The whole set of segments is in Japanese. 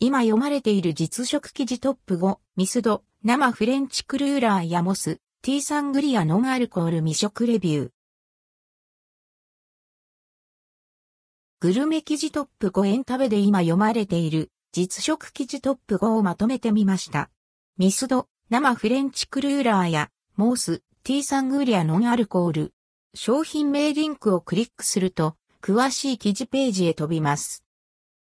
今読まれている実食記事トップ5、ミスド、生フレンチクルーラーやモス、ティーサングリアノンアルコール未食レビュー。グルメ記事トップ5エンタメで今読まれている実食記事トップ5をまとめてみました。ミスド、生フレンチクルーラーやモース、ティーサングリアノンアルコール。商品名リンクをクリックすると、詳しい記事ページへ飛びます。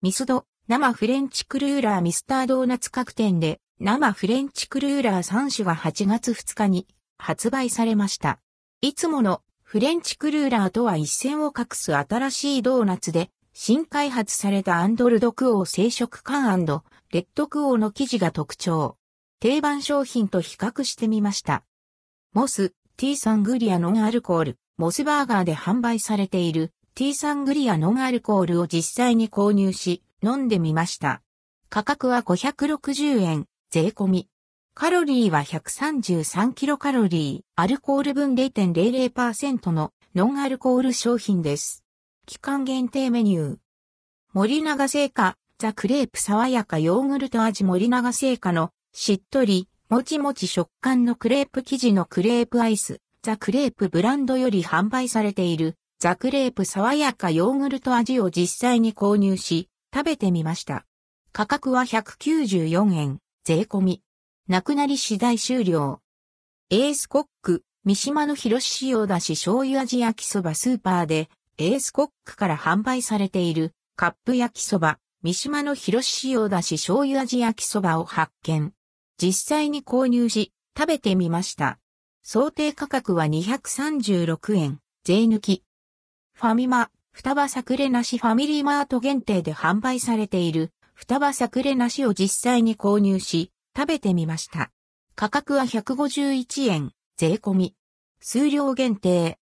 ミスド、生フレンチクルーラーミスタードーナツ各店で生フレンチクルーラー3種が8月2日に発売されました。いつものフレンチクルーラーとは一線を画す新しいドーナツで新開発されたアンドルドクオー生食缶レッドクオーの生地が特徴。定番商品と比較してみました。モス、ティーサングリアノンアルコール、モスバーガーで販売されているティーサングリアノンアルコールを実際に購入し、飲んでみました。価格は560円、税込み。カロリーは133キロカロリー、アルコール分0.00%のノンアルコール商品です。期間限定メニュー。森永製菓、ザ・クレープ爽やかヨーグルト味森永製菓のしっとり、もちもち食感のクレープ生地のクレープアイス、ザ・クレープブランドより販売されているザ・クレープ爽やかヨーグルト味を実際に購入し、食べてみました。価格は194円、税込み。なくなり次第終了。エースコック、三島の広し塩だし醤油味焼きそばスーパーで、エースコックから販売されているカップ焼きそば、三島の広し塩だし醤油味焼きそばを発見。実際に購入し、食べてみました。想定価格は236円、税抜き。ファミマ、双葉作れなしファミリーマート限定で販売されている双葉作れなしを実際に購入し、食べてみました。価格は151円、税込み。数量限定。